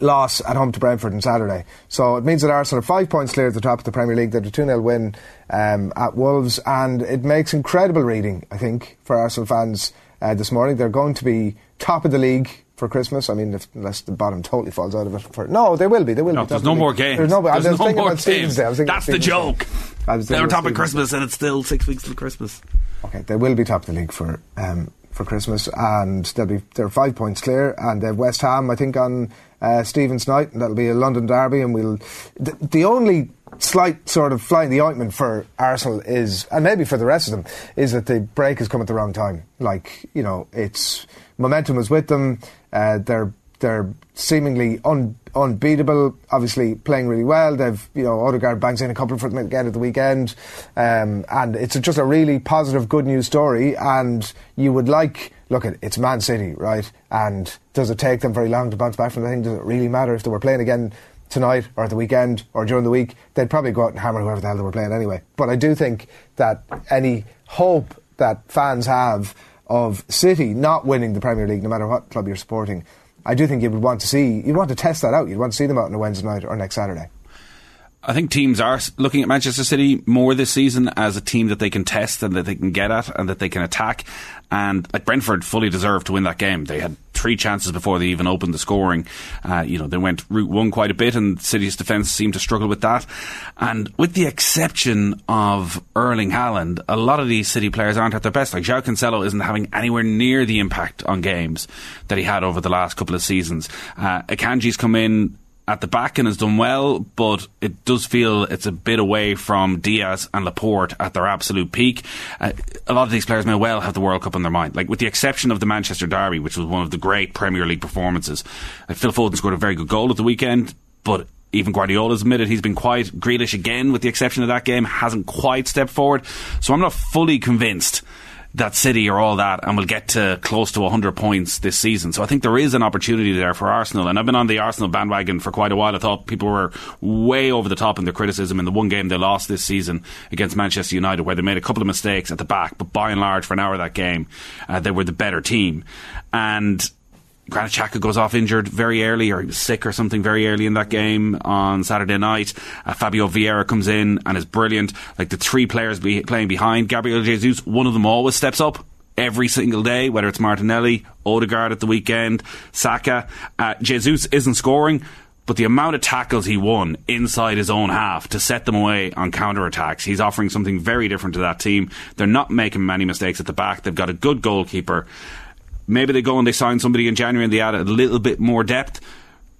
Speaker 9: loss at home to Brentford on Saturday. So it means that Arsenal are five points clear at the top of the Premier League. They had a 2 0 win um, at Wolves, and it makes incredible reading, I think, for Arsenal fans uh, this morning. They're going to be top of the league for Christmas. I mean, if, unless the bottom totally falls out of it. For, no, they will be. They will
Speaker 8: no,
Speaker 9: be.
Speaker 8: There's no more games.
Speaker 9: There's no,
Speaker 8: there's
Speaker 9: I was
Speaker 8: no
Speaker 9: thinking
Speaker 8: more
Speaker 9: about
Speaker 8: games.
Speaker 9: Day. I was thinking
Speaker 8: That's the joke.
Speaker 9: I was
Speaker 8: They're top of Christmas, and it's still six weeks till Christmas.
Speaker 9: Okay, they will be top of the league for um, for Christmas, and they'll be they're five points clear, and they have West Ham, I think, on uh, Stephen's night, and that'll be a London derby, and we'll. The, the only slight sort of fly in the ointment for Arsenal is, and maybe for the rest of them, is that the break has come at the wrong time. Like you know, it's momentum is with them. Uh, they're they're seemingly un, unbeatable. Obviously, playing really well. They've you know Odegaard bangs in a couple for them again at the weekend, um, and it's just a really positive, good news story. And you would like look at it's Man City, right? And does it take them very long to bounce back from the thing? Does it really matter if they were playing again? Tonight or at the weekend or during the week, they'd probably go out and hammer whoever the hell they were playing anyway. But I do think that any hope that fans have of City not winning the Premier League, no matter what club you're supporting, I do think you would want to see, you'd want to test that out. You'd want to see them out on a Wednesday night or next Saturday.
Speaker 8: I think teams are looking at Manchester City more this season as a team that they can test and that they can get at and that they can attack. And like Brentford fully deserved to win that game. They had three chances before they even opened the scoring. Uh, you know, they went route one quite a bit and City's defence seemed to struggle with that. And with the exception of Erling Haaland, a lot of these City players aren't at their best. Like João Cancelo isn't having anywhere near the impact on games that he had over the last couple of seasons. Uh, Akanji's come in at the back and has done well, but it does feel it's a bit away from Dias and Laporte at their absolute peak. Uh, a lot of these players may well have the World Cup in their mind. Like with the exception of the Manchester Derby, which was one of the great Premier League performances. Uh, Phil Foden scored a very good goal at the weekend, but even Guardiola's admitted he's been quite Grealish again, with the exception of that game, hasn't quite stepped forward. So I'm not fully convinced that City or all that and will get to close to 100 points this season. So I think there is an opportunity there for Arsenal. And I've been on the Arsenal bandwagon for quite a while. I thought people were way over the top in their criticism in the one game they lost this season against Manchester United, where they made a couple of mistakes at the back. But by and large, for an hour of that game, uh, they were the better team. And Granit Xhaka goes off injured very early or he was sick or something very early in that game on Saturday night. Uh, Fabio Vieira comes in and is brilliant. Like the three players be playing behind Gabriel Jesus, one of them always steps up every single day, whether it's Martinelli, Odegaard at the weekend, Saka. Uh, Jesus isn't scoring. But the amount of tackles he won inside his own half to set them away on counter attacks, he's offering something very different to that team. They're not making many mistakes at the back. They've got a good goalkeeper. Maybe they go and they sign somebody in January and they add a little bit more depth.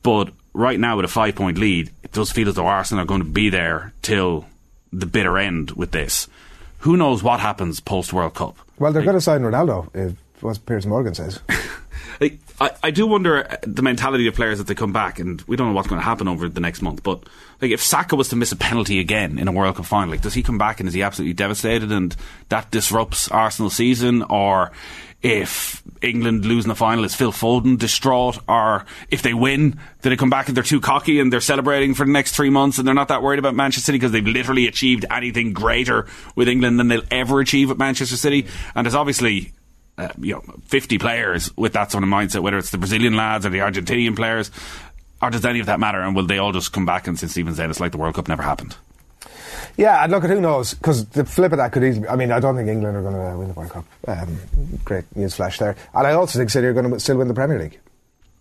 Speaker 8: But right now, with a five point lead, it does feel as though Arsenal are going to be there till the bitter end with this. Who knows what happens post World Cup?
Speaker 9: Well, they're
Speaker 8: Like-
Speaker 9: going to sign Ronaldo, if what Piers Morgan says.
Speaker 8: Like, I, I do wonder uh, the mentality of players that they come back, and we don't know what's going to happen over the next month. But like, if Saka was to miss a penalty again in a World Cup final, like, does he come back and is he absolutely devastated, and that disrupts Arsenal's season? Or if England lose in the final, is Phil Foden distraught? Or if they win, do they come back and they're too cocky and they're celebrating for the next three months, and they're not that worried about Manchester City because they've literally achieved anything greater with England than they'll ever achieve at Manchester City? And there's obviously uh, you know, 50 players with that sort of mindset, whether it's the Brazilian lads or the Argentinian players, or does any of that matter? And will they all just come back and since Stephen said it's like the World Cup never happened?
Speaker 9: Yeah, and look at who knows, because the flip of that could easily. I mean, I don't think England are going to win the World Cup. Um, great news flash there, and I also think City are going to still win the Premier League.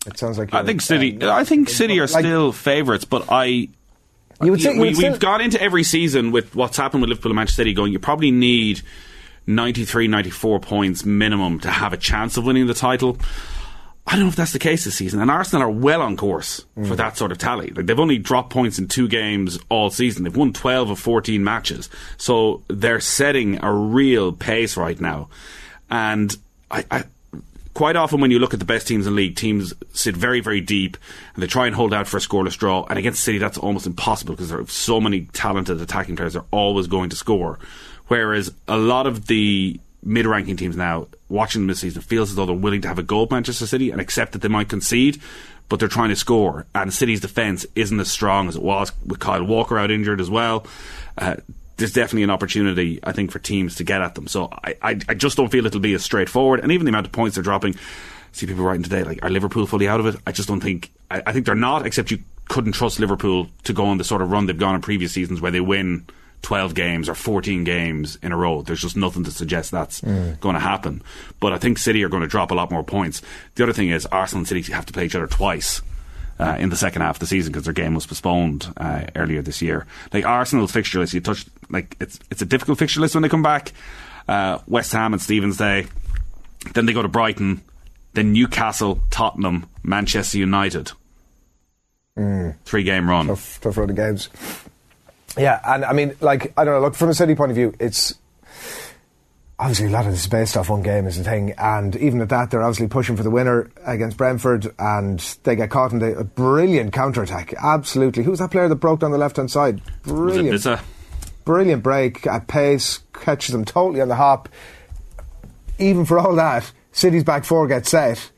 Speaker 9: It sounds like
Speaker 8: I think City.
Speaker 9: um,
Speaker 8: I think City are
Speaker 9: like-
Speaker 8: still favourites, but I.
Speaker 9: You would think- you
Speaker 8: we,
Speaker 9: would still-
Speaker 8: we've gone into every season with what's happened with Liverpool and Manchester City. Going, you probably need 93, 94 points minimum to have a chance of winning the title. I don't know if that's the case this season. And Arsenal are well on course for mm. that sort of tally. Like they've only dropped points in two games all season. They've won 12 of 14 matches. So they're setting a real pace right now. And I, I quite often when you look at the best teams in the league, teams sit very, very deep and they try and hold out for a scoreless draw. And against City, that's almost impossible because there are so many talented attacking players are always going to score. Whereas a lot of the mid-ranking teams now, watching them this season, feels as though they're willing to have a go at Manchester City and accept that they might concede, but they're trying to score. And City's defence isn't as strong as it was with Kyle Walker out injured as well. Uh, there's definitely an opportunity, I think, for teams to get at them. So I, I, I just don't feel it'll be as straightforward. And even the amount of points they're dropping, see people writing today like, are Liverpool fully out of it? I just don't think. I, I think they're not. Except you couldn't trust Liverpool to go on the sort of run they've gone in previous seasons where they win 12 games or 14 games in a row. There's just nothing to suggest that's
Speaker 9: Mm.
Speaker 8: going to happen. But I think City are going to drop a lot more points. The other thing is Arsenal and City have to play each other twice. Uh, in the second half of the season, because their game was postponed uh, earlier this year. Like Arsenal's fixture list, you touched like it's it's a difficult fixture list when they come back. Uh, West Ham and Stephen's Day, then they go to Brighton, then Newcastle, Tottenham, Manchester United.
Speaker 9: Mm.
Speaker 8: Three game run.
Speaker 9: Tough, tough run of games. Yeah, and I mean, like, I don't know, look, from a City point of view, it's obviously a lot of this is based off one game is the thing, and even at that, they're obviously pushing for the winner against Brentford, and they get caught in the, a brilliant counter attack. Absolutely. Who was that player that broke down the left hand side? Brilliant. Brilliant break at pace, catches them totally on the hop. Even for all that, City's back four gets set,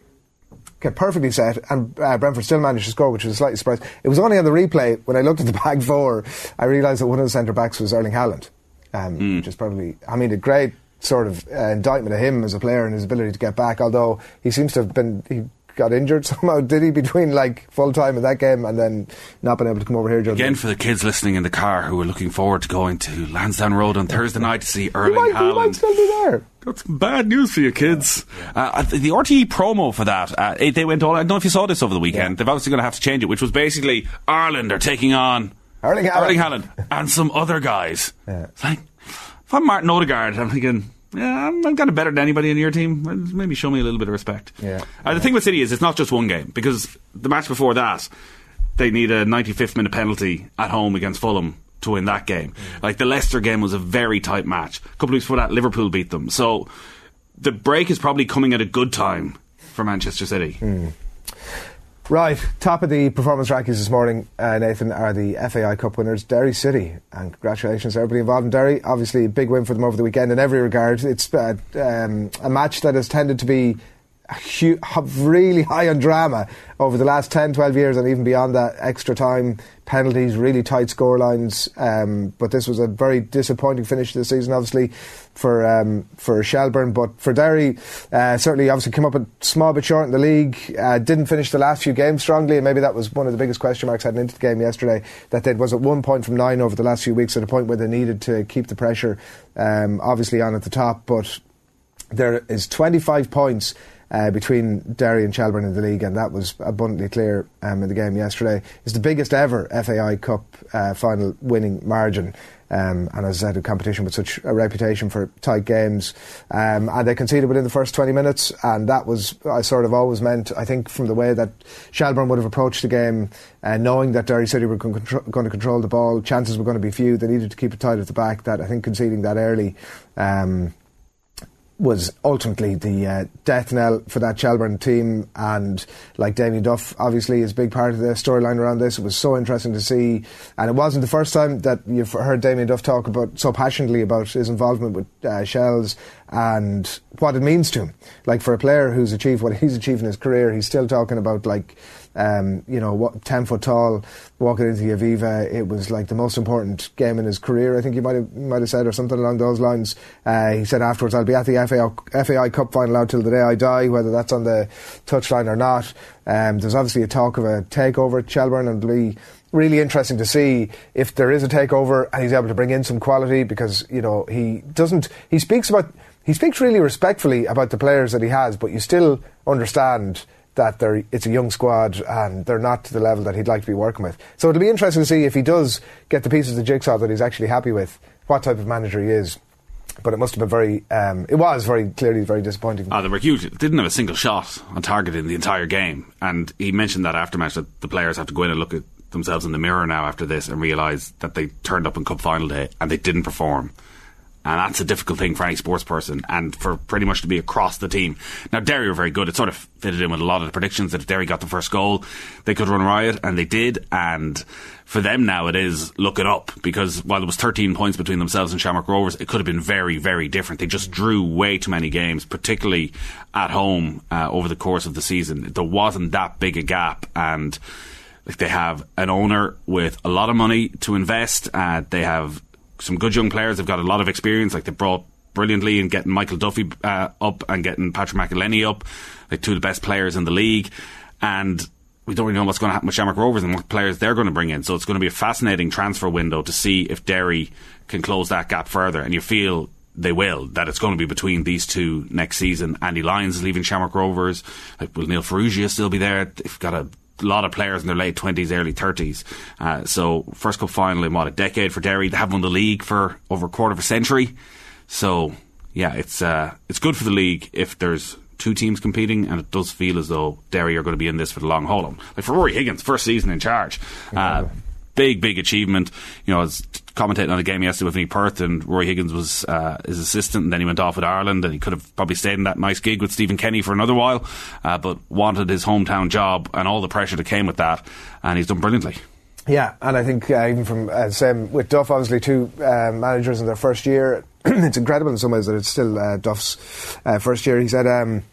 Speaker 9: get perfectly set, and uh, Brentford still managed to score, which was a slightly surprise. It was only on the replay when I looked at the back four, I realised that one of the centre backs was Erling Haaland, um, which is probably, I mean, a great sort of uh, indictment of him as a player and his ability to get back. Although he seems to have been, he got injured somehow, did he, between like full time in that game and then not been able to come over here. Joe.
Speaker 8: Again, for the kids listening in the car who are looking forward to going to Lansdowne Road on Thursday night to see Erling
Speaker 9: might, he might
Speaker 8: Haaland.
Speaker 9: still be there.
Speaker 8: That's bad news for you kids. Uh, the RTE promo for that, uh, it- they went all. I don't know if you saw this over the weekend. They're obviously going to have to change it, which was basically Ireland are taking on
Speaker 9: Erling Haaland.
Speaker 8: Erling Haaland and some other guys.
Speaker 9: Yeah.
Speaker 8: It's like if I'm Martin Odegaard, I'm thinking. Yeah, I'm, I'm kind of better than anybody in your team. Maybe show me a little bit of respect.
Speaker 9: Yeah.
Speaker 8: Uh, the thing with City is it's not just one game because the match before that, they need a 95th minute penalty at home against Fulham to win that game. Like the Leicester game was a very tight match. A couple of weeks before that, Liverpool beat them. So the break is probably coming at a good time for Manchester City.
Speaker 9: Right, top of the performance rankings this morning, uh, Nathan, are the FAI Cup winners, Derry City. And congratulations to everybody involved in Derry. Obviously, a big win for them over the weekend in every regard. It's uh, um, a match that has tended to be hu- really high on drama over the last 10, 12 years, and even beyond that. Extra time, penalties, really tight score lines. Um, but this was a very disappointing finish to the season, obviously, for um, for Shelbourne. But for Derry, uh, certainly, obviously, came up a small bit short in the league. Uh, didn't finish the last few games strongly, and maybe that was one of the biggest question marks heading into the game yesterday. That they was at one point from nine over the last few weeks, at a point where they needed to keep the pressure, um, obviously, on at the top. But there is 25 points uh, between Derry and Shelbourne in the league, and that was abundantly clear um, in the game yesterday. It's the biggest ever FAI Cup uh, final winning margin. Um, and as I said, a competition with such a reputation for tight games. Um, and they conceded within the first 20 minutes, and that was, I sort of always meant, I think, from the way that Shelbourne would have approached the game, uh, knowing that Derry City were going, contro- going to control the ball, chances were going to be few, they needed to keep it tight at the back, that I think conceding that early. Um, was ultimately the uh, death knell for that Shelbourne team. And like Damien Duff, obviously, is a big part of the storyline around this. It was so interesting to see. And it wasn't the first time that you've heard Damien Duff talk about so passionately about his involvement with uh, Shells and what it means to him. Like for a player who's achieved what he's achieved in his career, he's still talking about like um, you know, what, 10 foot tall, walking into the Aviva. It was like the most important game in his career, I think he might have, might have said, or something along those lines. Uh, he said afterwards, I'll be at the FAI, FAI Cup final out till the day I die, whether that's on the touchline or not. Um, there's obviously a talk of a takeover at Shelbourne and be really interesting to see if there is a takeover and he's able to bring in some quality because, you know, he doesn't, he speaks about, he speaks really respectfully about the players that he has, but you still understand that they're, it's a young squad and they're not to the level that he'd like to be working with. So it'll be interesting to see if he does get the pieces of the jigsaw that he's actually happy with, what type of manager he is. But it must have been very, um, it was very clearly very disappointing.
Speaker 8: Ah, they were huge. Didn't have a single shot on target in the entire game. And he mentioned that after match that the players have to go in and look at themselves in the mirror now after this and realise that they turned up in cup final day and they didn't perform. And that's a difficult thing for any sports person and for pretty much to be across the team. Now, Derry were very good. It sort of fitted in with a lot of the predictions that if Derry got the first goal, they could run riot, and they did. And for them now, it is look it up because while there was 13 points between themselves and Shamrock Rovers, it could have been very, very different. They just drew way too many games, particularly at home uh, over the course of the season. There wasn't that big a gap, and like they have an owner with a lot of money to invest. Uh, they have some good young players. They've got a lot of experience. Like they brought brilliantly and getting Michael Duffy uh, up and getting Patrick McEleney up, like two of the best players in the league. And we don't really know what's going to happen with Shamrock Rovers and what players they're going to bring in. So it's going to be a fascinating transfer window to see if Derry can close that gap further. And you feel they will, that it's going to be between these two next season. Andy Lyons is leaving Shamrock Rovers. Like, will Neil Farrugia still be there? They've got a lot of players in their late 20s, early 30s. Uh, so, first cup final in what, a decade for Derry. They haven't won the league for over a quarter of a century. So, yeah, it's, uh, it's good for the league if there's two teams competing, and it does feel as though Derry are going to be in this for the long haul. Like for Ruaidhrí Higgins, first season in charge. Uh, big, big achievement. You know, commentating on a game yesterday with Nick Perth, and Ruaidhrí Higgins was uh, his assistant, and then he went off with Ireland, and he could have probably stayed in that nice gig with Stephen Kenny for another while, uh, but wanted his hometown job and all the pressure that came with that, and he's done brilliantly.
Speaker 9: Yeah, and I think uh, even from uh, same with Duff, obviously two uh, managers in their first year, it's incredible in some ways that it's still uh, Duff's uh, first year. He said, um,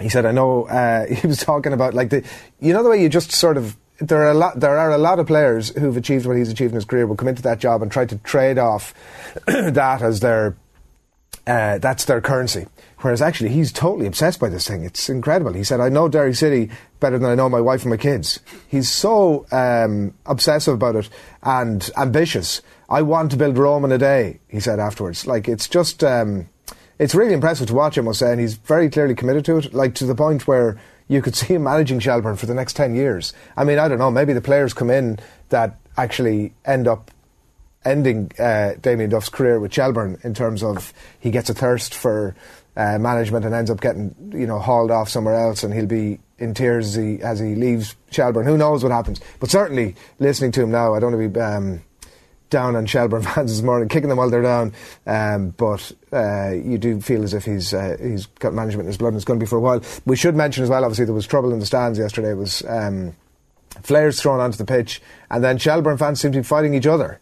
Speaker 9: he said, I know. He was talking about like the, you know, the way you just sort of there are a lot there are a lot of players who've achieved what he's achieved in his career will come into that job and try to trade off that as their uh, that's their currency. Whereas actually he's totally obsessed by this thing. It's incredible. He said, "I know Derry City better than I know my wife and my kids." He's so um, obsessive about it and ambitious. I want to build Rome in a day. He said afterwards. Like it's just. Um, it's really impressive to watch, him. I must say, and he's very clearly committed to it, like to the point where you could see him managing Shelbourne for the next 10 years. I mean, I don't know, maybe the players come in that actually end up ending uh, Damien Duff's career with Shelbourne in terms of he gets a thirst for uh, management and ends up getting, you know, hauled off somewhere else and he'll be in tears as he, as he leaves Shelbourne. Who knows what happens? But certainly, listening to him now, I don't want to be... Um, down on Shelbourne fans this morning, kicking them while they're down. Um, but uh, you do feel as if he's uh, he's got management in his blood and it's going to be for a while. We should mention as well, obviously, there was trouble in the stands yesterday. It was um, flares thrown onto the pitch, and then Shelbourne fans seemed to be fighting each other.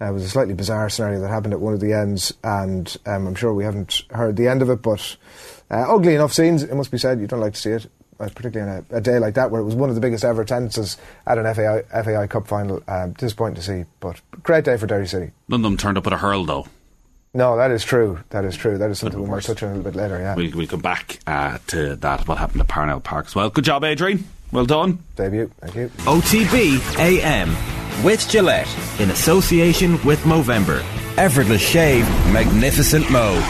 Speaker 9: Uh, it was a slightly bizarre scenario that happened at one of the ends, and um, I'm sure we haven't heard the end of it, but uh, ugly enough scenes, it must be said. You don't like to see it particularly on a, a, day like that, where it was one of the biggest ever attendances at an FAI, FAI Cup final. Um, disappointing to see, but great day for Derry City.
Speaker 8: None of them turned up at a hurl, though.
Speaker 9: No, that is true. That is true. That is something we might touch on a little bit later. Yeah,
Speaker 8: we'll, we'll come back uh, to that. What happened at Parnell Park as well. Good job, Adrian. Well done.
Speaker 9: Debut. Thank you.
Speaker 1: OTB AM with Gillette in association with Movember. Effortless shave, magnificent Mo.